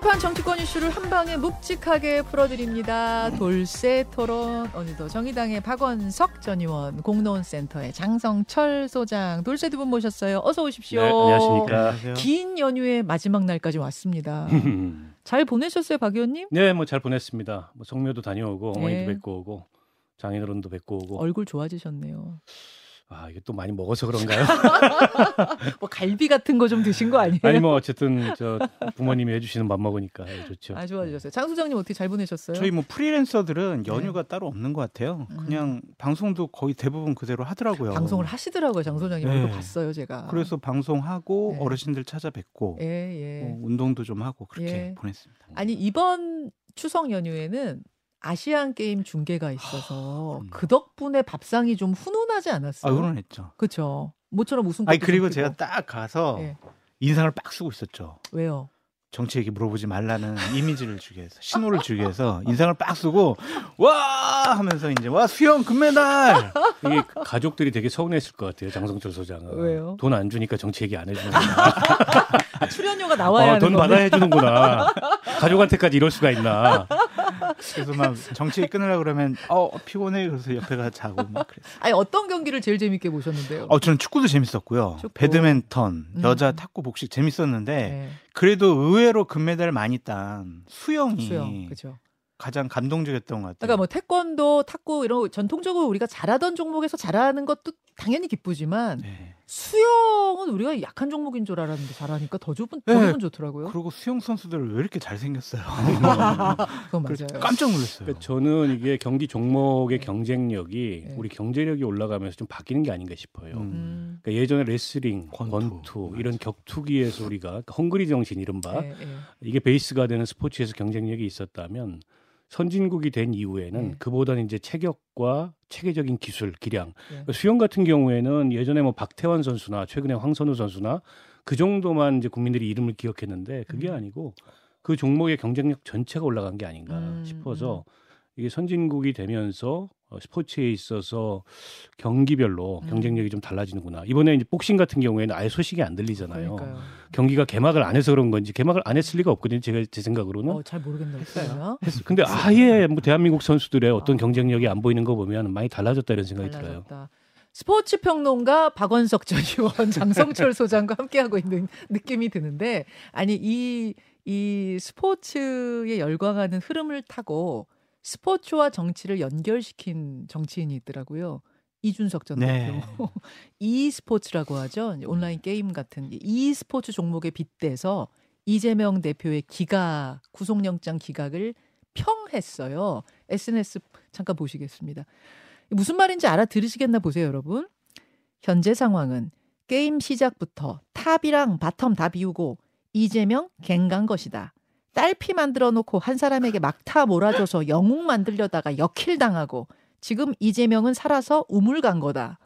복잡한 정치권 이슈를 한 방에 묵직하게 풀어드립니다. 돌쇠 토론 오늘도 정의당의 박원석 전 의원, 공론센터의 장성철 소장, 돌쇠 두 분 모셨어요. 어서 오십시오. 네, 안녕하십니까. 긴 연휴의 마지막 날까지 왔습니다. 잘 보내셨어요, 박 의원님? 네, 뭐 잘 보냈습니다. 뭐 성묘도 다녀오고 네. 어머니도 뵙고 오고 장인어른도 뵙고 오고. 얼굴 좋아지셨네요. 아 이게 또 많이 먹어서 그런가요? 뭐 갈비 같은 거 좀 드신 거 아니에요? 아니 뭐 어쨌든 저 부모님이 해주시는 밥 먹으니까 예, 좋죠. 아 좋아지셨어요. 장 소장님 어떻게 잘 보내셨어요? 저희 뭐 프리랜서들은 네. 연휴가 따로 없는 것 같아요. 음. 그냥 방송도 거의 대부분 그대로 하더라고요. 방송을 하시더라고요, 장 소장님. 네. 봤어요, 제가. 그래서 방송하고 네. 어르신들 찾아뵙고 예, 예. 뭐 운동도 좀 하고 그렇게 예. 보냈습니다. 아니 이번 추석 연휴에는 아시안 게임 중계가 있어서 음. 그 덕분에 밥상이 좀 훈훈하지 않았어요? 아, 그런 했죠. 그렇죠. 모처럼 우승. 아니 그리고 제가 딱 가서 예. 인상을 빡 쓰고 있었죠. 왜요? 정치 얘기 물어보지 말라는 이미지를 주기 위해서 신호를 주기 위해서 인상을 빡 쓰고 와 하면서 이제 와 수영 금메달 이게 가족들이 되게 서운했을 것 같아요. 장성철 소장은. 왜요? 돈 안 주니까 정치 얘기 안 해주는구나. 아, 출연료가 나와야 어, 돈. 받아야 해주는구나. 가족한테까지 이럴 수가 있나. 그래서 막 정치 끊으려 그러면 어 피곤해 그래서 옆에 가 자고 막 그랬어요. 아니 어떤 경기를 제일 재밌게 보셨는데요? 어 저는 축구도 재밌었고요. 축구. 배드민턴, 음. 여자 탁구, 복식 재밌었는데 네, 그래도 의외로 금메달 많이 딴 수영이 수영, 그렇죠. 가장 감동적이었던 것 같아요. 그러니까 뭐 태권도, 탁구 이런 거 전통적으로 우리가 잘하던 종목에서 잘하는 것도 당연히 기쁘지만 네. 수영은 우리가 약한 종목인 줄 알았는데 잘하니까 더 좋은 더 네. 좋더라고요. 그리고 수영 선수들 왜 이렇게 잘생겼어요? 그건 맞아요. 깜짝 놀랐어요. 그러니까 저는 이게 경기 종목의 경쟁력이 네. 우리 경제력이 올라가면서 좀 바뀌는 게 아닌가 싶어요. 음. 음. 그러니까 예전에 레슬링, 권투. 권투, 이런 격투기에서 우리가 그러니까 헝그리 정신 이른바 네, 네. 이게 베이스가 되는 스포츠에서 경쟁력이 있었다면 선진국이 된 이후에는 네. 그보다는 이제 체격과 체계적인 기술, 기량. 네. 그러니까 수영 같은 경우에는 예전에 뭐 박태환 선수나 최근에 황선우 선수나 그 정도만 이제 국민들이 이름을 기억했는데 그게 음. 아니고 그 종목의 경쟁력 전체가 올라간 게 아닌가 음, 싶어서 이게 선진국이 되면서 어, 스포츠에 있어서 경기별로 음. 경쟁력이 좀 달라지는구나. 이번에 이제 복싱 같은 경우에는 아예 소식이 안 들리잖아요. 그러니까요. 경기가 개막을 안 해서 그런 건지 개막을 안 했을 리가 없거든요. 제가 제 생각으로는. 어, 잘 모르겠네요. 했- 근데 아예 뭐 대한민국 선수들의 어떤 아. 경쟁력이 안 보이는 거 보면 많이 달라졌다 이런 생각이 들어요. 달라졌다. 스포츠 평론가 박원석 전 의원, 장성철 소장과 함께하고 있는 느낌이 드는데 아니 이 이 스포츠에 열광하는 흐름을 타고 스포츠와 정치를 연결시킨 정치인이 있더라고요. 이준석 전 네. 대표. e 스포츠라고 하죠. 온라인 게임 같은 e 스포츠 종목에 빗대서 이재명 대표의 기각 구속영장 기각을 평했어요. SNS 잠깐 보시겠습니다. 무슨 말인지 알아들으시겠나 보세요, 여러분. 현재 상황은 게임 시작부터 top이랑 bottom 다 비우고 이재명 gang간 것이다. 딸피 만들어 놓고 한 사람에게 막타 몰아줘서 영웅 만들려다가 역kill 당하고 지금 이재명은 살아서 우물 간 거다.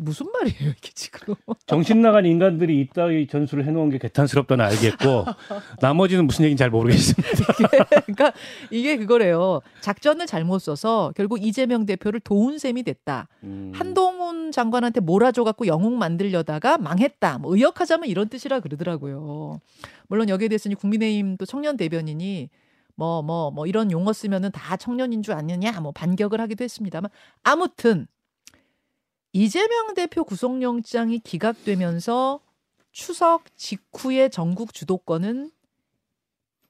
무슨 말이에요, 이게 지금? 정신 나간 인간들이 이따위 전술을 해놓은 게 개탄스럽다는 알겠고 나머지는 무슨 얘기인지 잘 모르겠습니다. 그러니까 이게 그거래요. 작전을 잘못 써서 결국 이재명 대표를 도운 셈이 됐다. 음. 한동훈 장관한테 몰아줘갖고 영웅 만들려다가 망했다. 뭐 의역하자면 이런 뜻이라 그러더라고요. 물론 여기에 대해서는 국민의힘 또 청년 대변인이 뭐 뭐뭐 이런 용어 쓰면은 다 청년인 줄 아느냐 뭐 반격을 하기도 했습니다만 아무튼 이재명 대표 구속영장이 기각되면서 추석 직후의 전국 주도권은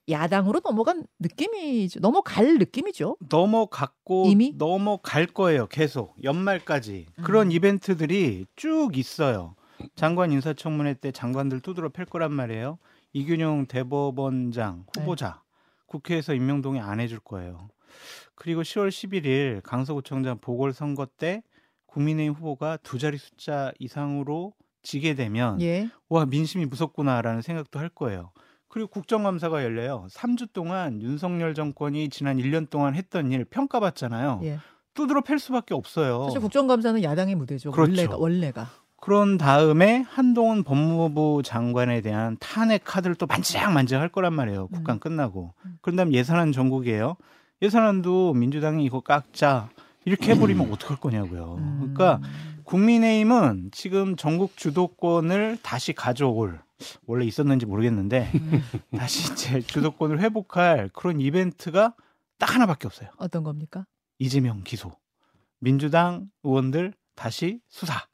야당으로 넘어간 느낌이죠. 넘어갈 느낌이죠. 넘어갔고 이미? 넘어갈 거예요. 계속 연말까지 그런 음. 이벤트들이 쭉 있어요. 장관 인사청문회 때 장관들 두드러 팰 거란 말이에요. 이균용 대법원장 네. 후보자 국회에서 임명 동의 안 해줄 거예요. 그리고 10월 11일 강서구청장 보궐선거 때 국민의힘 후보가 두 자리 숫자 이상으로 지게 되면 예. 와 민심이 무섭구나라는 생각도 할 거예요. 그리고 국정감사가 열려요. 3주 동안 윤석열 정권이 지난 1년 동안 했던 일 평가받잖아요. 예. 두드러 팰 수밖에 없어요. 사실 국정감사는 야당의 무대죠. 그렇죠. 원래가 원래가. 그런 다음에 한동훈 법무부 장관에 대한 탄핵 카드를 또 만지작만지작 할 거란 말이에요. 국감 음. 끝나고. 음. 그런 다음 예산안 전국이에요. 예산안도 민주당이 이거 깎자 이렇게 해버리면 어떡할 거냐고요. 음. 그러니까 국민의힘은 지금 전국 주도권을 다시 가져올 원래 있었는지 모르겠는데 음. 다시 이제 주도권을 회복할 그런 이벤트가 딱 하나밖에 없어요. 어떤 겁니까? 이재명 기소, 민주당 의원들 다시 수사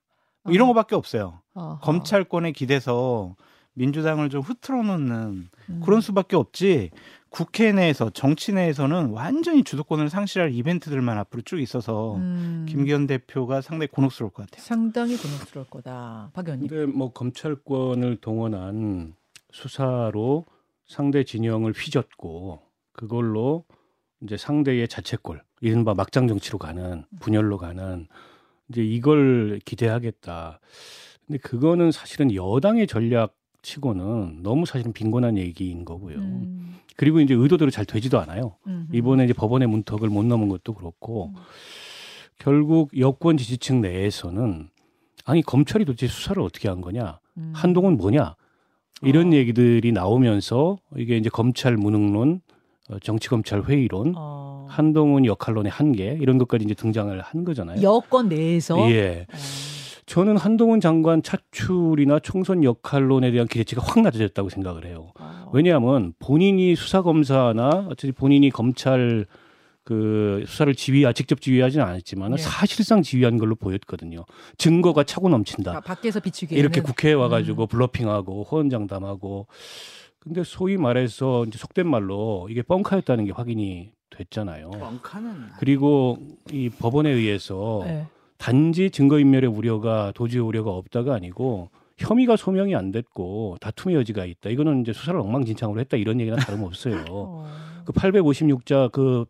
뭐 이런 어. 거밖에 없어요. 어허. 검찰권에 기대서 민주당을 좀 흐트러 놓는 음. 그런 수밖에 없지. 국회 내에서 정치 내에서는 완전히 주도권을 상실할 이벤트들만 앞으로 쭉 있어서 음. 김기현 대표가 상당히 곤혹스러울 것 같아요. 상당히 곤혹스러울 거다. 박 의원님. 근데 뭐 검찰권을 동원한 수사로 상대 진영을 휘젓고 그걸로 이제 상대의 자책골, 이른바 막장 정치로 가는 분열로 가는 이제 이걸 기대하겠다. 근데 그거는 사실은 여당의 전략 치고는 너무 사실은 빈곤한 얘기인 거고요. 음. 그리고 이제 의도대로 잘 되지도 않아요. 음. 이번에 이제 법원의 문턱을 못 넘은 것도 그렇고 음. 결국 여권 지지층 내에서는 아니 검찰이 도대체 수사를 어떻게 한 거냐 음. 한동훈 뭐냐 이런 어. 얘기들이 나오면서 이게 이제 검찰 무능론 어, 정치 검찰 회의론 어. 한동훈 역할론의 한계 이런 것까지 이제 등장을 한 거잖아요. 여권 내에서 예. 어. 저는 한동훈 장관 차출이나 총선 역할론에 대한 기대치가 확 낮아졌다고 생각을 해요. 어. 왜냐하면 본인이 수사 검사나 어차피 본인이 검찰 그 수사를 지휘, 직접 지휘하지는 않았지만 은 네. 사실상 지휘한 걸로 보였거든요. 증거가 차고 넘친다. 아, 밖에서 비추기에는 이렇게 국회에 와가지고 음. 블러핑하고 호언장담하고. 근데 소위 말해서 이제 속된 말로 이게 뻥카였다는 게 확인이 됐잖아요. 뻥카는 그리고 이 법원에 의해서 네. 단지 증거인멸의 우려가 도주의 우려가 없다가 아니고 혐의가 소명이 안 됐고 다툼의 여지가 있다. 이거는 이제 수사를 엉망진창으로 했다 이런 얘기나 다름없어요. 어. 그 856자 그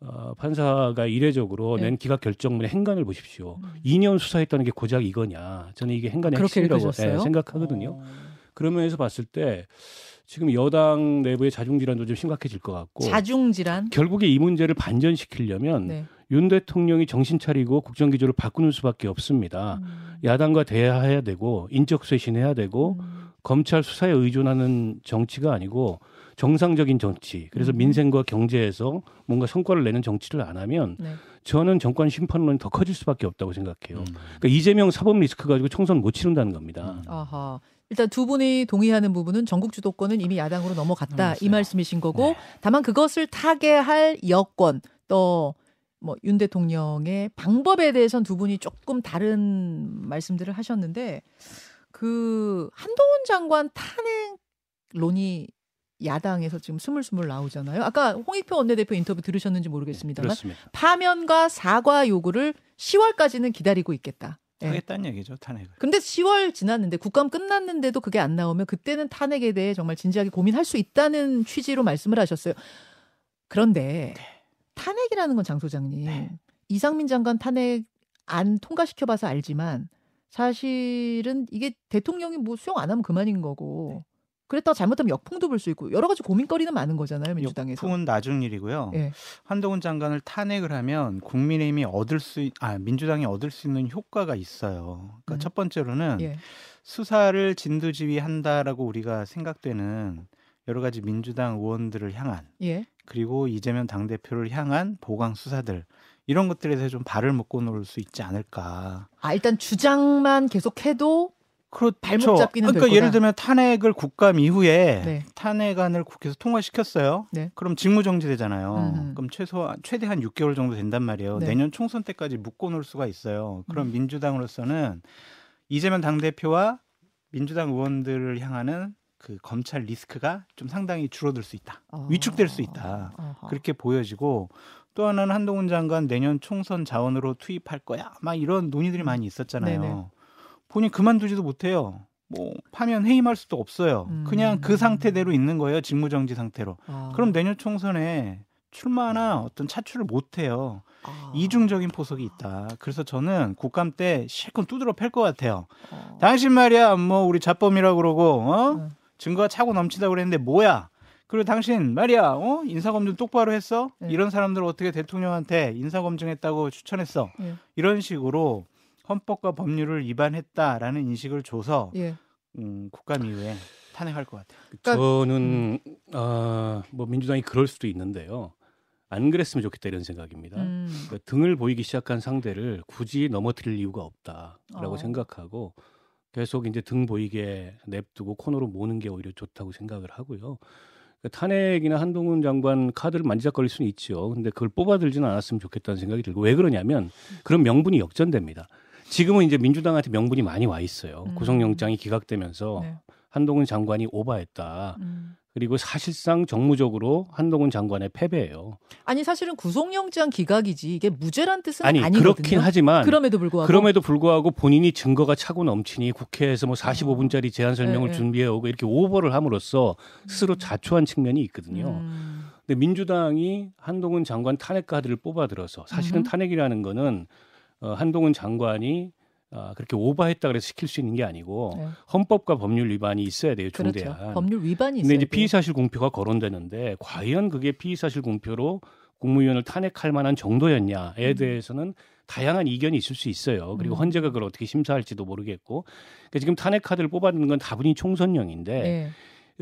어, 판사가 이례적으로 네. 낸 기각 결정문의 행간을 보십시오. 음. 2년 수사했다는 게 고작 이거냐. 저는 이게 행간의 핵심이라고? 예, 생각하거든요. 어. 그런 면에서 봤을 때 지금 여당 내부의 자중질환도 좀 심각해질 것 같고 자중질환. 결국에 이 문제를 반전시키려면 네. 윤 대통령이 정신 차리고 국정 기조를 바꾸는 수밖에 없습니다. 음. 야당과 대화해야 되고 인적 쇄신해야 되고 음. 검찰 수사에 의존하는 정치가 아니고 정상적인 정치. 그래서 음. 민생과 경제에서 뭔가 성과를 내는 정치를 안 하면 네. 저는 정권 심판론이 더 커질 수밖에 없다고 생각해요. 음. 그러니까 이재명 사법 리스크 가지고 총선 못 치른다는 겁니다. 음. 아하. 일단 두 분이 동의하는 부분은 전국 주도권은 이미 야당으로 넘어갔다 이 넘어갔어요. 말씀이신 거고 네. 다만 그것을 타개할 여권 또 뭐 윤 대통령의 방법에 대해선 두 분이 조금 다른 말씀들을 하셨는데 그 한동훈 장관 탄핵론이 야당에서 지금 스물스물 나오잖아요. 아까 홍익표 원내대표 인터뷰 들으셨는지 모르겠습니다만 그렇습니다. 파면과 사과 요구를 10월까지는 기다리고 있겠다. 예. 하겠다는 얘기죠 탄핵을. 근데 10월 지났는데 국감 끝났는데도 그게 안 나오면 그때는 탄핵에 대해 정말 진지하게 고민할 수 있다는 취지로 말씀을 하셨어요. 그런데 탄핵이라는 건 장 소장님 네. 이상민 장관 탄핵 안 통과시켜봐서 알지만 사실은 이게 대통령이 뭐 수용 안 하면 그만인 거고 그랬다가 잘못하면 역풍도 불 수 있고 여러 가지 고민거리는 많은 거잖아요 민주당에서. 역풍은 나중 일이고요. 예. 한동훈 장관을 탄핵을 하면 국민의힘이 얻을 수, 있- 아 민주당이 얻을 수 있는 효과가 있어요. 그러니까 음. 첫 번째로는 예. 수사를 진두지휘한다라고 우리가 생각되는 여러 가지 민주당 의원들을 향한 예. 그리고 이재명 당 대표를 향한 보강 수사들 이런 것들에 대해서 좀 발을 묶어 놓을 수 있지 않을까. 아 일단 주장만 계속해도 그렇죠. 발목 잡기는 될 그러니까. 예를 들면 탄핵을 국감 이후에 네. 탄핵안을 국회에서 통과시켰어요. 네. 그럼 직무정지 되잖아요. 음흠. 그럼 최소 최대한 6개월 정도 된단 말이에요. 네. 내년 총선 때까지 묶어놓을 수가 있어요. 그럼 음. 민주당으로서는 이재명 당 대표와 민주당 의원들을 향하는 그 검찰 리스크가 좀 상당히 줄어들 수 있다. 아. 위축될 수 있다. 아하. 그렇게 보여지고 또 하나는 한동훈 장관 내년 총선 자원으로 투입할 거야. 막 이런 논의들이 많이 있었잖아요. 음. 네네. 본인 그만두지도 못해요. 뭐 파면 해임할 수도 없어요. 음. 그냥 그 상태대로 있는 거예요. 직무정지 상태로. 아. 그럼 내년 총선에 출마나 어떤 차출을 못 해요. 아. 이중적인 포석이 있다. 그래서 저는 국감 때 실컷 두드러 팰 것 같아요. 어. 당신 말이야, 뭐 우리 자범이라고 그러고, 어? 응. 증거가 차고 넘치다 그랬는데 뭐야? 그리고 당신 말이야, 어? 인사검증 똑바로 했어? 네. 이런 사람들 어떻게 대통령한테 인사검증했다고 추천했어? 예. 이런 식으로 헌법과 법률을 위반했다라는 인식을 줘서 예. 음, 국감 이후에 탄핵할 것 같아요. 그러니까- 저는 아, 뭐 민주당이 그럴 수도 있는데요. 안 그랬으면 좋겠다 이런 생각입니다. 음. 그러니까 등을 보이기 시작한 상대를 굳이 넘어뜨릴 이유가 없다라고 어. 생각하고 계속 이제 등 보이게 냅두고 코너로 모는 게 오히려 좋다고 생각을 하고요. 그러니까 탄핵이나 한동훈 장관 카드를 만지작거릴 수는 있죠. 근데 그걸 뽑아들지는 않았으면 좋겠다는 생각이 들고 왜 그러냐면 그런 명분이 역전됩니다. 지금은 이제 민주당한테 명분이 많이 와 있어요. 음. 구속영장이 기각되면서 네. 한동훈 장관이 오바했다. 음. 그리고 사실상 정무적으로 한동훈 장관의 패배예요. 아니 사실은 구속영장 기각이지 이게 무죄란 뜻은 아니 아니거든요. 그렇긴 하지만 그럼에도 불구하고 그럼에도 불구하고 본인이 증거가 차고 넘치니 국회에서 뭐 45분짜리 제안 설명을 예, 예. 준비해 오고 이렇게 오버를 함으로써 스스로 자초한 측면이 있거든요. 음. 근데 민주당이 한동훈 장관 탄핵 카드를 뽑아들어서 사실은 음. 탄핵이라는 거는 어, 한동훈 장관이 아, 그렇게 오버했다 그래서 시킬 수 있는 게 아니고 네. 헌법과 법률 위반이 있어야 돼요 중대한. 그렇죠. 법률 위반이 근데 있어요. 이제 피의 사실 공표가 거론되는데 과연 그게 피의 사실 공표로 국무위원을 탄핵할 만한 정도였냐에 음. 대해서는 다양한 이견이 있을 수 있어요. 그리고 음. 헌재가 그걸 어떻게 심사할지도 모르겠고. 그러니까 지금 탄핵 카드를 뽑아드는 건 다분히 총선용인데 네.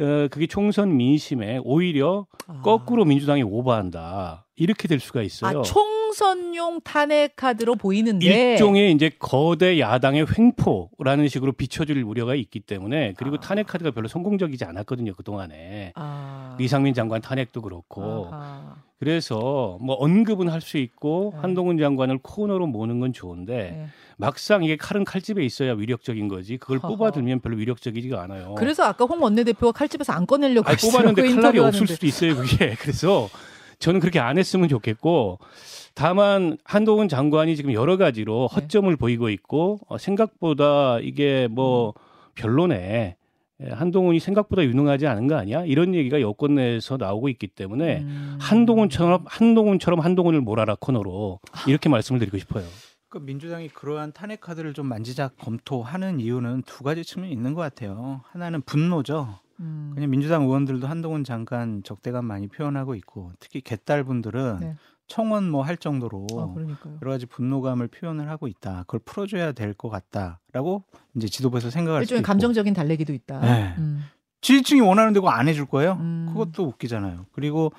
어, 그게 총선 민심에 오히려 아. 거꾸로 민주당이 오버한다 이렇게 될 수가 있어요. 아, 총선용 탄핵 카드로 보이는데 일종의 이제 거대 야당의 횡포라는 식으로 비춰줄 우려가 있기 때문에 그리고 아. 탄핵 카드가 별로 성공적이지 않았거든요 그 동안에 아. 이상민 장관 탄핵도 그렇고 아하. 그래서 뭐 언급은 할 수 있고 네. 한동훈 장관을 코너로 모는 건 좋은데 네. 막상 이게 칼은 칼집에 있어야 위력적인 거지 그걸 허허. 뽑아들면 별로 위력적이지가 않아요. 그래서 아까 홍 원내대표가 칼집에서 안 꺼내려고 아니. 뽑았는데 그 칼날이 없을. 수도 있어요 그게 그래서 저는 그렇게 안 했으면 좋겠고 다만 한동훈 장관이 지금 여러 가지로 네. 허점을 보이고 있고 어, 생각보다 이게 뭐 별로네 예, 한동훈이 생각보다 유능하지 않은 거 아니야 이런 얘기가 여권 내에서 나오고 있기 때문에 음. 한동훈처럼 한동훈처럼 한동훈을 몰아라 코너로 이렇게 말씀을 드리고 싶어요. 그 민주당이 그러한 탄핵 카드를 좀 만지작 검토하는 이유는 두 가지 측면이 있는 것 같아요. 하나는 분노죠. 음. 그냥 민주당 의원들도 한동훈 장관 적대감 많이 표현하고 있고 특히 개딸분들은 네. 청원 뭐 할 정도로 아. 여러 가지 분노감을 표현을 하고 있다. 그걸 풀어줘야 될 것 같다라고 이제 지도부에서 생각할 일종의 있고. 감정적인 달래기도 있다. 네. 음. 지지층이 원하는데 그거 안 해줄 거예요? 음. 그것도 웃기잖아요. 그리고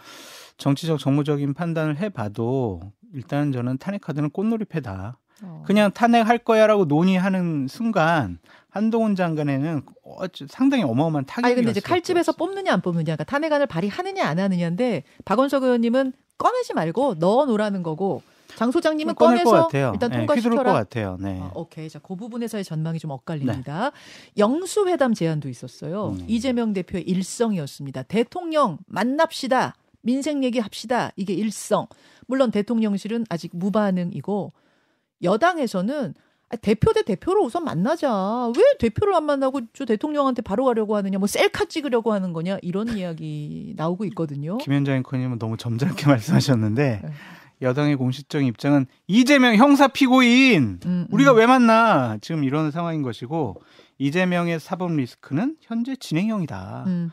정치적 정무적인 판단을 해봐도 일단 저는 탄핵 카드는 꽃놀이패다. 어. 그냥 탄핵할 거야라고 논의하는 순간 한동훈 장관에는 어, 상당히 어마어마한 타격이 아니 근데 이제 칼집에서 뽑느냐 안 뽑느냐, 그러니까 탄핵안을 발의하느냐 안 하느냐인데 박원석 의원님은 꺼내지 말고 넣어 놓으라는 거고 장 소장님은 꺼내서 같아요. 일단 네, 휘두를 것 통과시켜라. 같아요. 네. 아, 오케이. 자, 그 부분에서의 전망이 좀 엇갈립니다. 영수 회담 제안도 있었어요. 음. 이재명 대표의 일성이었습니다. 대통령 만납시다. 민생 얘기합시다. 이게 일성. 물론 대통령실은 아직 무반응이고 여당에서는 아, 대표 대 대표로 우선 만나자. 왜 대표를 안 만나고 저 대통령한테 바로 가려고 하느냐. 뭐 셀카 찍으려고 하는 거냐. 이런 이야기 나오고 있거든요. 김현정 앵커님은 너무 점잖게 말씀하셨는데 네. 여당의 공식적인 입장은 이재명 형사 피고인 음, 우리가 음. 왜 만나 지금 이런 상황인 것이고 이재명의 사법 리스크는 현재 진행형이다. 음.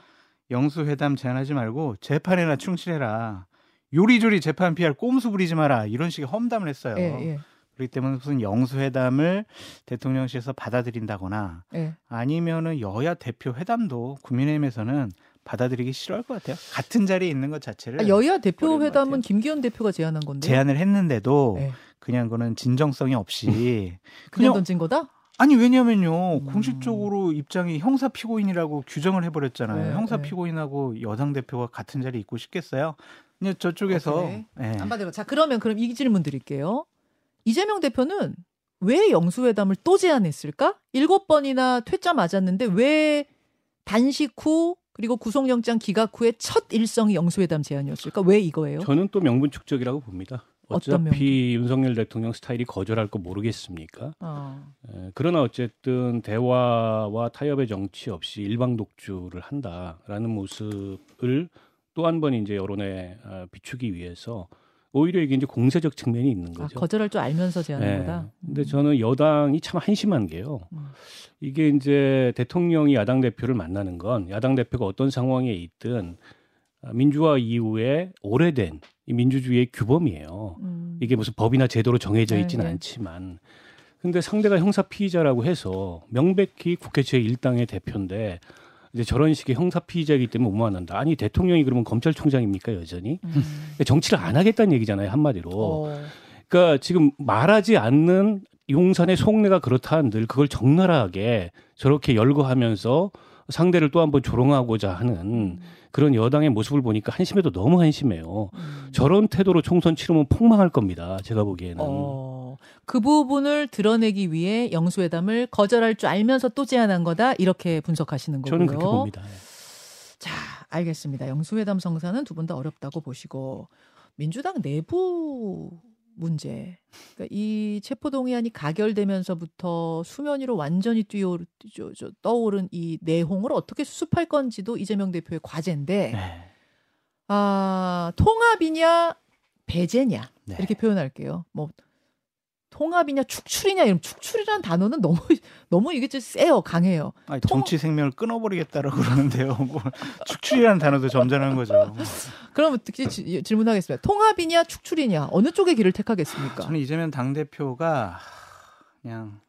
영수회담 제안하지 말고 재판에나 충실해라. 요리조리 재판 피할 꼼수 부리지 마라. 이런 식의 험담을 했어요. 예, 예. 그렇기 때문에 무슨 영수회담을 대통령실에서 받아들인다거나 예. 아니면은 여야 대표 회담도 국민의힘에서는 받아들이기 싫어할 것 같아요. 같은 자리에 있는 것 자체를 아, 여야 대표 회담은. 김기현 대표가 제안한 건데. 제안을 했는데도 네. 그냥 그는 진정성이 없이 그냥 그냥 던진 거다? 아니 왜냐면요 음. 공식적으로 입장이 형사 피고인이라고 규정을 해버렸잖아요. 네, 형사 네. 피고인하고 여당 대표가 같은 자리에 있고 싶겠어요? 그냥 저쪽에서 오케이. 예. 안 받으러. 자, 그러면 그럼 이 질문 드릴게요. 이재명 대표는 왜 영수회담을 또 제안했을까? 일곱 번이나 퇴짜 맞았는데 왜 단식 후 그리고 구속영장 기각 후에 첫 일성이 영수회담 제안이었을까? 왜 이거예요? 저는 또 명분 축적이라고 봅니다. 어차피 윤석열 대통령 스타일이 거절할 거 모르겠습니까? 어. 에, 그러나 어쨌든 대화와 타협의 정치 없이 일방 독주를 한다라는 모습을 또 한 번 이제 여론에 아, 비추기 위해서 오히려 이게 이제 공세적 측면이 있는 아, 거죠. 거절할 줄 알면서 제안한 예. 거다. 근데 저는 여당이 참 한심한 게요. 음. 이게 이제 대통령이 야당 대표를 만나는 건 야당 대표가 어떤 상황에 있든 아, 민주화 이후에 오래된 이 민주주의의 규범이에요. 음. 이게 무슨 법이나 제도로 정해져 네, 있지는 네. 않지만 근데 상대가 형사 피의자라고 해서 명백히 국회 제1당의 대표인데 이제 저런 식의 형사 피의자이기 때문에 못 만난다. 아니 대통령이 그러면 검찰총장입니까 여전히? 음. 정치를 안 하겠다는 얘기잖아요 한마디로. 어. 그러니까 지금 말하지 않는 용산의 속내가 그렇다 한들 그걸 적나라하게 저렇게 열거하면서 상대를 또 한번 조롱하고자 하는 음. 그런 여당의 모습을 보니까 한심해도 너무 한심해요. 음. 저런 태도로 총선 치르면 폭망할 겁니다. 제가 보기에는. 어, 그 부분을 드러내기 위해 영수회담을 거절할 줄 알면서 또 제안한 거다 이렇게 분석하시는 거고요. 저는 그렇게 봅니다. 자, 알겠습니다. 영수회담 성사는 두 분 다 어렵다고 보시고 민주당 내부 문제. 그러니까 이 체포동의안이 가결되면서부터 수면 위로 완전히 뛰어 저, 저, 떠오른 이 내홍을 어떻게 수습할 건지도 이재명 대표의 과제인데 네. 아, 통합이냐 배제냐 네. 이렇게 표현할게요. 뭐 통합이냐 축출이냐 이런 축출이라는 단어는 너무 너무 이게 좀 세요 강해요. 아니, 통- 정치 생명을 끊어버리겠다라고 그러는데요. 뭐 축출이라는 단어도 점잖은 거죠. 그럼 특히 지- 질문하겠습니다. 통합이냐 축출이냐 어느 쪽의 길을 택하겠습니까? 저는 이재명 당 대표가 그냥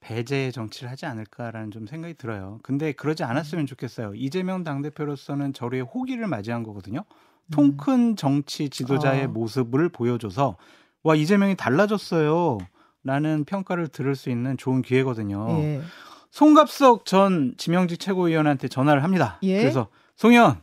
배제의 정치를 하지 않을까라는 좀 생각이 들어요. 근데 그러지 않았으면 좋겠어요. 이재명 당 대표로서는 저의 호기를 맞이한 거거든요. 통큰 정치 지도자의 음. 아. 모습을 보여줘서 와 이재명이 달라졌어요. 라는 평가를 들을 수 있는 좋은 기회거든요. 예. 송갑석 전 지명직 최고위원한테 전화를 합니다. 예? 그래서 송현,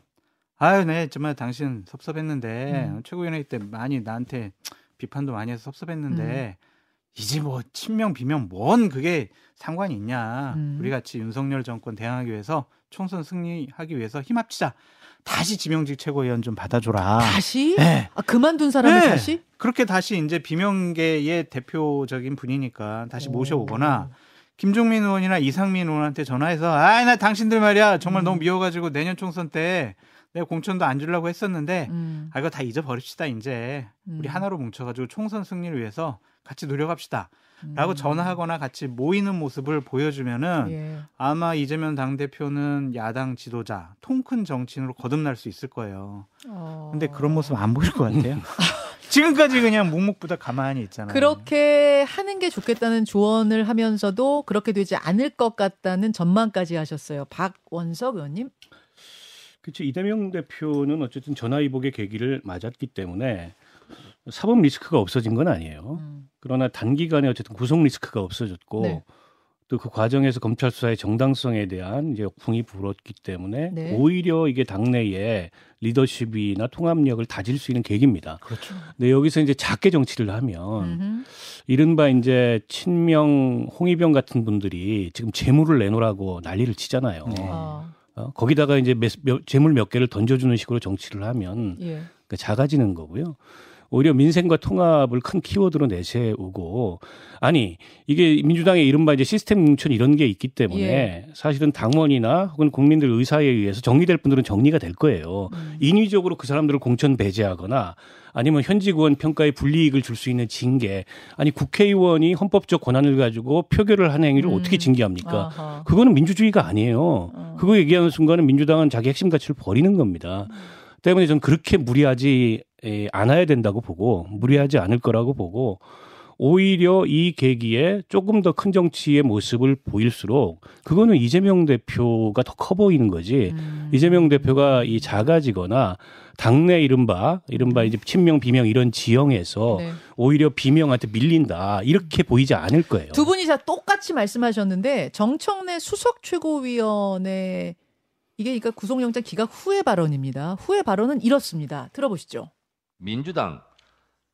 아유, 네, 정말 당신 섭섭했는데 음. 최고위원회 때 많이 나한테 비판도 많이 해서 섭섭했는데 음. 이제 뭐 친명 비명 뭔 그게 상관이 있냐? 음. 우리 같이 윤석열 정권 대항하기 위해서 총선 승리하기 위해서 힘합치자. 다시 지명직 최고위원 좀 받아줘라. 다시 네. 아, 그만둔 사람을 네. 다시 그렇게 다시 이제 비명계의 대표적인 분이니까 다시 오. 모셔오거나 김종민 의원이나 이상민 의원한테 전화해서 아 나 당신들 말이야 정말 음. 너무 미워가지고 내년 총선 때 내가 공천도 안 주려고 했었는데 음, 아 이거 다 잊어버립시다 이제 우리 음. 하나로 뭉쳐가지고 총선 승리를 위해서 같이 노력합시다 음. 라고 전화하거나 같이 모이는 모습을 보여주면은 예. 아마 이재명 당대표는 야당 지도자 통큰 정치인으로 거듭날 수 있을 거예요 어. 근데 그런 모습 안 보일 것 같아요 지금까지 그냥 묵묵부다 가만히 있잖아요 그렇게 하는 게 좋겠다는 조언을 하면서도 그렇게 되지 않을 것 같다는 전망까지 하셨어요. 박원석 의원님. 그렇죠. 이재명 대표는 어쨌든 전화위복의 계기를 맞았기 때문에 사법 리스크가 없어진 건 아니에요. 음. 그러나 단기간에 어쨌든 구속 리스크가 없어졌고 네. 또그 과정에서 검찰 수사의 정당성에 대한 이제 역풍이 불었기 때문에 네. 오히려 이게 당내에 리더십이나 통합력을 다질 수 있는 계기입니다. 그렇죠. 근데 여기서 이제 작게 정치를 하면 음흠. 이른바 이제 친명 홍위병 같은 분들이 지금 재물을 내놓으라고 난리를 치잖아요. 네. 아, 어, 거기다가 이제 몇, 몇- 재물 몇 개를 던져주는 식으로 정치를 하면 예. 그러니까 작아지는 거고요. 오히려 민생과 통합을 큰 키워드로 내세우고 아니 이게 민주당의 이른바 이제 시스템 뭉천 이런 게 있기 때문에 예. 사실은 당원이나 혹은 국민들 의사에 의해서 정리될 분들은 정리가 될 거예요. 음. 인위적으로 그 사람들을 공천 배제하거나 아니면 현직 의원 평가에 불이익을 줄 수 있는 징계 아니 국회의원이 헌법적 권한을 가지고 표결을 하는 행위를 음. 어떻게 징계합니까? 아하. 그거는 민주주의가 아니에요. 어. 그거 얘기하는 순간은 민주당은 자기 핵심 가치를 버리는 겁니다. 때문에 저는 그렇게 무리하지 에, 않아야 된다고 보고 무리하지 않을 거라고 보고 오히려 이 계기에 조금 더 큰 정치의 모습을 보일수록 그거는 이재명 대표가 더 커 보이는 거지. 음. 이재명 대표가 이 작아지거나 당내 이른바 이른바 이제 친명 비명 이런 지형에서 네. 오히려 비명한테 밀린다 이렇게 보이지 않을 거예요. 두 분이 다 똑같이 말씀하셨는데 정청래 수석 최고위원의 이게 그러니까 구속영장 기각 후의 발언입니다. 후의 발언은 이렇습니다. 들어보시죠. 민주당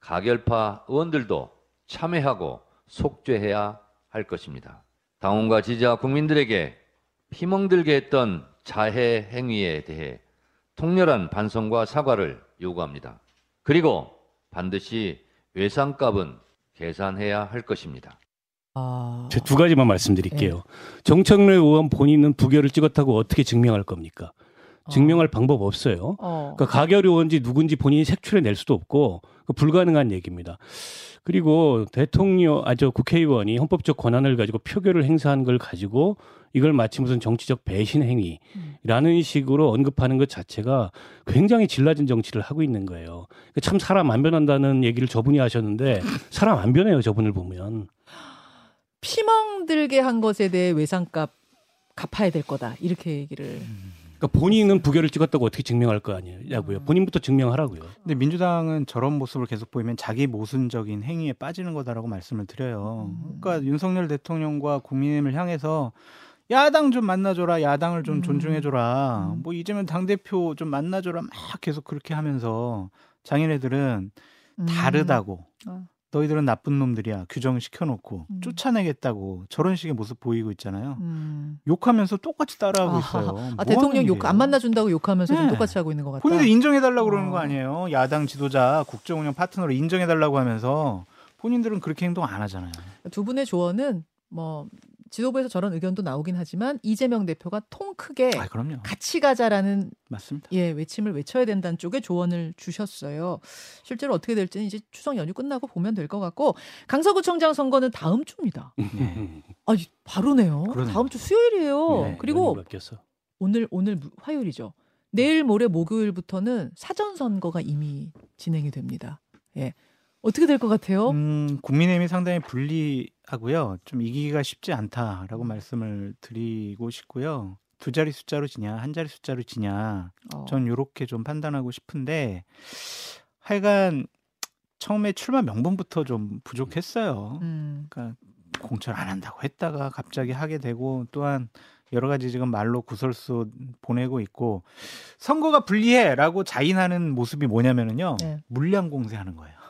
가결파 의원들도 참여하고 속죄해야 할 것입니다. 당원과 지지자 국민들에게 피멍들게 했던 자해 행위에 대해 통렬한 반성과 사과를 요구합니다. 그리고 반드시 외상값은 계산해야 할 것입니다. 아, 제두 가지만 말씀드릴게요. 정청래 의원 본인은 부결을 찍었다고 어떻게 증명할 겁니까? 증명할 방법 없어요. 어. 그러니까 가결 의원지 누군지 본인이 색출해 낼 수도 없고 그 불가능한 얘기입니다. 그리고 대통령 아저 국회의원이 헌법적 권한을 가지고 표결을 행사한 걸 가지고 이걸 마치 무슨 정치적 배신 행위라는 식으로 언급하는 것 자체가 굉장히 질라진 정치를 하고 있는 거예요. 참 사람 안 변한다는 얘기를 저분이 하셨는데 사람 안 변해요. 저분을 보면. 피멍들게 한 것에 대해 외상값 갚아야 될 거다. 이렇게 얘기를. 그러니까 본인은 부결을 찍었다고 어떻게 증명할 거 아니냐고요. 음. 본인부터 증명하라고요. 근데 민주당은 저런 모습을 계속 보이면 자기 모순적인 행위에 빠지는 거다라고 말씀을 드려요. 음. 그러니까 윤석열 대통령과 국민의힘을 향해서 야당 좀 만나줘라, 야당을 좀 음. 존중해줘라, 음. 뭐 이재명 당대표 좀 만나줘라 막 계속 그렇게 하면서 장인애들은 음. 다르다고. 아. 너희들은 나쁜 놈들이야. 규정 시켜놓고 음. 쫓아내겠다고 저런 식의 모습 보이고 있잖아요. 음. 욕하면서 똑같이 따라하고 아하. 있어요. 아, 뭐 대통령 욕? 안 만나준다고 욕하면서 좀 네. 똑같이 하고 있는 것 같다. 본인도 인정해달라고 그러는 어. 거 아니에요. 야당 지도자, 국정운영 파트너로 인정해달라고 하면서 본인들은 그렇게 행동 안 하잖아요. 두 분의 조언은 뭐 지도부에서 저런 의견도 나오긴 하지만 이재명 대표가 통 크게 아, 그럼요. 같이 가자라는 맞습니다. 예 외침을 외쳐야 된다는 쪽에 조언을 주셨어요. 실제로 어떻게 될지는 이제 추석 연휴 끝나고 보면 될 것 같고 강서구청장 선거는 다음 주입니다. 네. 아 바로네요. 그러네요. 다음 주 수요일이에요. 네, 그리고. 오늘 오늘 무- 화요일이죠. 내일 모레 목요일부터는 사전 선거가 이미 진행이 됩니다. 예. 어떻게 될 것 같아요? 음, 국민의힘이 상당히 불리 하고요. 좀 이기기가 쉽지 않다라고 말씀을 드리고 싶고요. 두 자리 숫자로 지냐, 한 자리 숫자로 지냐, 어. 전 이렇게 좀 판단하고 싶은데 하여간 처음에 출마 명분부터 좀 부족했어요. 음. 그러니까 공천 안 한다고 했다가 갑자기 하게 되고 또한 여러 가지 지금 말로 구설수 보내고 있고 선거가 불리해라고 자인하는 모습이 뭐냐면은요 네. 물량 공세하는 거예요.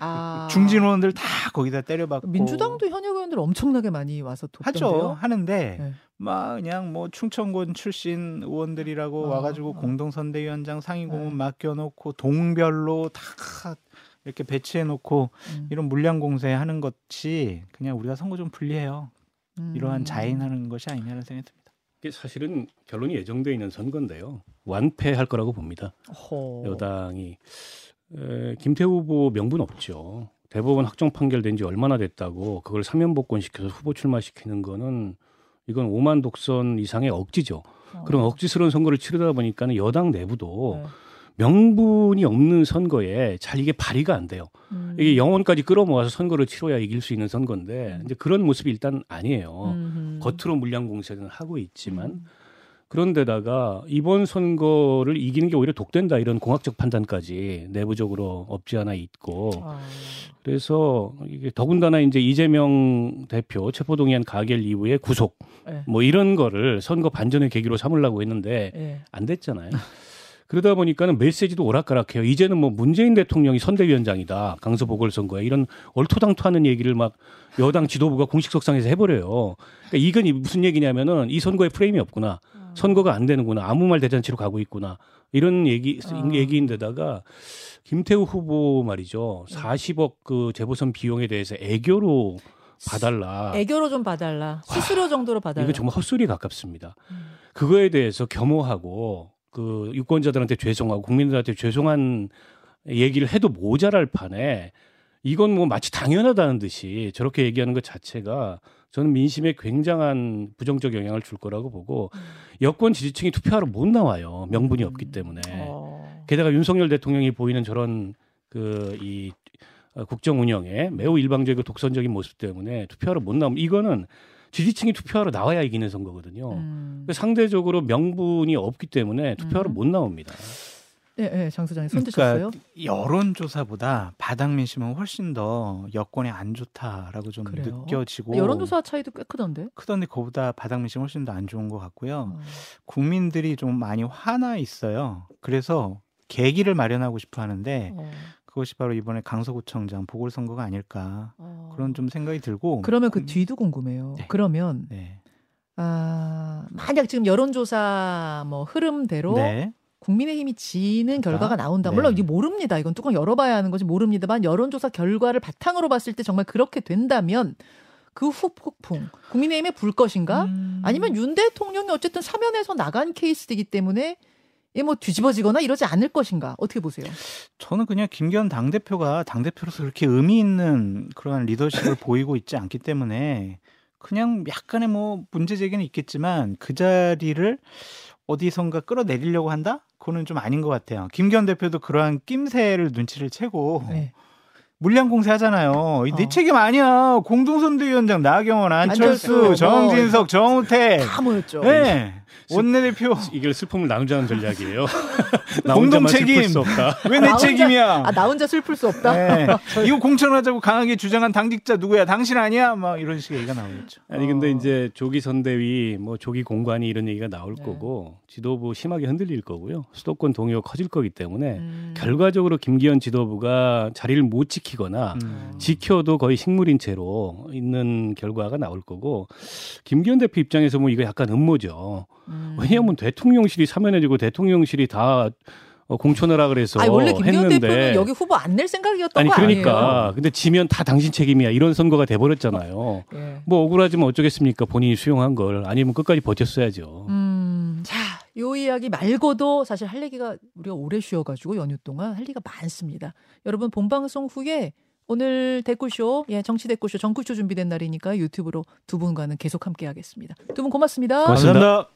아. 중진 의원들 다 거기다 때려박고 민주당도 현역 의원들 엄청나게 많이 와서 돕던데요. 하죠 하는데 네. 막 그냥 뭐 충청권 출신 의원들이라고 아, 와가지고 아. 공동선대위원장 상임고문 네. 맡겨놓고 동별로 다 이렇게 배치해놓고 음. 이런 물량 공세하는 것이 그냥 우리가 선거 좀 불리해요. 이러한 음. 자인하는 것이 아니냐는 생각이 듭니다. 이게 사실은 결론이 예정돼 있는 선거인데요. 완패할 거라고 봅니다. 허. 여당이 에, 김태우 후보 명분 없죠. 대법원 확정 판결된 지 얼마나 됐다고 그걸 사면 복권 시켜서 후보 출마시키는 거는 이건 오만 독선 이상의 억지죠. 어. 그런 억지스러운 선거를 치르다 보니까는 여당 내부도 네. 명분이 없는 선거에 잘 이게 발의가 안 돼요. 음. 이게 영혼까지 끌어모아서 선거를 치러야 이길 수 있는 선거인데 이제 그런 모습이 일단 아니에요. 음흠. 겉으로 물량 공세는 하고 있지만 음. 그런데다가 이번 선거를 이기는 게 오히려 독된다 이런 공학적 판단까지 내부적으로 없지 않아 있고 아. 그래서 이게 더군다나 이제 이재명 대표 체포동의안 가결 이후에 구속 네. 뭐 이런 거를 선거 반전의 계기로 삼으려고 했는데 예. 안 됐잖아요. 그러다 보니까는 메시지도 오락가락해요. 이제는 뭐 문재인 대통령이 선대위원장이다. 강서 보궐선거에 이런 얼토당토하는 얘기를 막 여당 지도부가 공식 석상에서 해버려요. 그러니까 이건 이- 무슨 얘기냐면은 이 선거에 프레임이 없구나. 선거가 안 되는구나. 아무 말 대잔치로 가고 있구나. 이런 얘기 아. 얘기인데다가 김태우 후보 말이죠. 40억 그 재보선 비용에 대해서 애교로 봐달라. 애교로 좀 봐달라. 수수료 정도로 봐달라. 이거 정말 헛소리에 가깝습니다. 음. 그거에 대해서 겸허하고 그 유권자들한테 죄송하고 국민들한테 죄송한 얘기를 해도 모자랄 판에 이건 뭐 마치 당연하다는 듯이 저렇게 얘기하는 것 자체가 저는 민심에 굉장한 부정적 영향을 줄 거라고 보고 여권 지지층이 투표하러 못 나와요. 명분이 없기 때문에. 어. 게다가 윤석열 대통령이 보이는 저런 그이 국정 운영에 매우 일방적이고 독선적인 모습 때문에 투표하러 못 나오면 이거는 지지층이 투표하러 나와야 이기는 선거거든요. 음. 그 상대적으로 명분이 없기 때문에 투표하러 음. 못 나옵니다. 네, 네, 장 소장님 손 드셨어요? 그러니까 여론조사보다 바닥 민심은 훨씬 더 여권에 안 좋다라고 좀 그래요? 느껴지고 여론조사 차이도 꽤 크던데. 크던데 그보다 바닥 민심 훨씬 더 안 좋은 것 같고요. 어. 국민들이 좀 많이 화나 있어요. 그래서 계기를 마련하고 싶어 하는데 어. 그것이 바로 이번에 강서구청장 보궐선거가 아닐까 어. 그런 좀 생각이 들고 그러면 그 뒤도 궁금해요. 네. 그러면 네. 아, 만약 지금 여론조사 뭐 흐름대로 네. 국민의힘이 지는 결과가 나온다. 네. 물론 이게 모릅니다. 이건 뚜껑 열어봐야 하는 거지 모릅니다만 여론조사 결과를 바탕으로 봤을 때 정말 그렇게 된다면 그 후 폭풍 국민의힘에 불 것인가? 음. 아니면 윤 대통령이 어쨌든 사면에서 나간 케이스이기 때문에 뭐 뒤집어지거나 이러지 않을 것인가? 어떻게 보세요? 저는 그냥 김기현 당 대표가 당 대표로서 그렇게 의미 있는 그러한 리더십을 보이고 있지 않기 때문에 그냥 약간의 뭐 문제 제기는 있겠지만 그 자리를 어디선가 끌어내리려고 한다? 그거는 좀 아닌 것 같아요. 김기현 대표도 그러한 낌새를 눈치를 채고 네. 물량 공세하잖아요. 내 어. 책임 아니야. 공동선대위원장 나경원, 안철수, 안철수, 정진석, 뭐, 정우택. 다 모였죠. 네. 원내대표 이걸 슬픔을 나누자는 전략이에요. 나 공동 책임. 왜 내 책임이야? 아, 나 혼자 슬플 수 없다. 네. 이거 공천하자고 강하게 주장한 당직자 누구야? 당신 아니야? 막 이런 식의 얘기가 나오겠죠. 아니 근데 어. 이제 조기 선대위 뭐 조기 공관이 이런 얘기가 나올 네. 거고 지도부 심하게 흔들릴 거고요. 수도권 동요가 커질 거기 때문에 음. 결과적으로 김기현 지도부가 자리를 못 지키거나 음. 지켜도 거의 식물인 채로 있는 결과가 나올 거고 김기현 대표 입장에서 뭐 이거 약간 음모죠. 음. 왜냐하면 대통령실이 사면해지고 대통령실이 다 어, 공천하라 그래서 아니, 원래 김기현 했는데 대표는 여기 후보 안 낼 생각이었던 아니 거 그러니까 아니에요? 근데 지면 다 당신 책임이야 이런 선거가 돼버렸잖아요. 예. 뭐 억울하지만 어쩌겠습니까 본인이 수용한 걸 아니면 끝까지 버텼어야죠. 음, 자, 요 이야기 말고도 사실 할 얘기가 우리가 오래 쉬어가지고 연휴 동안 할 얘기가 많습니다. 여러분 본방송 후에 오늘 댓글쇼, 예, 정치 댓글쇼, 정글쇼 준비된 날이니까 유튜브로 두 분과는 계속 함께 하겠습니다. 두 분 고맙습니다. 고맙습니다. 감사합니다.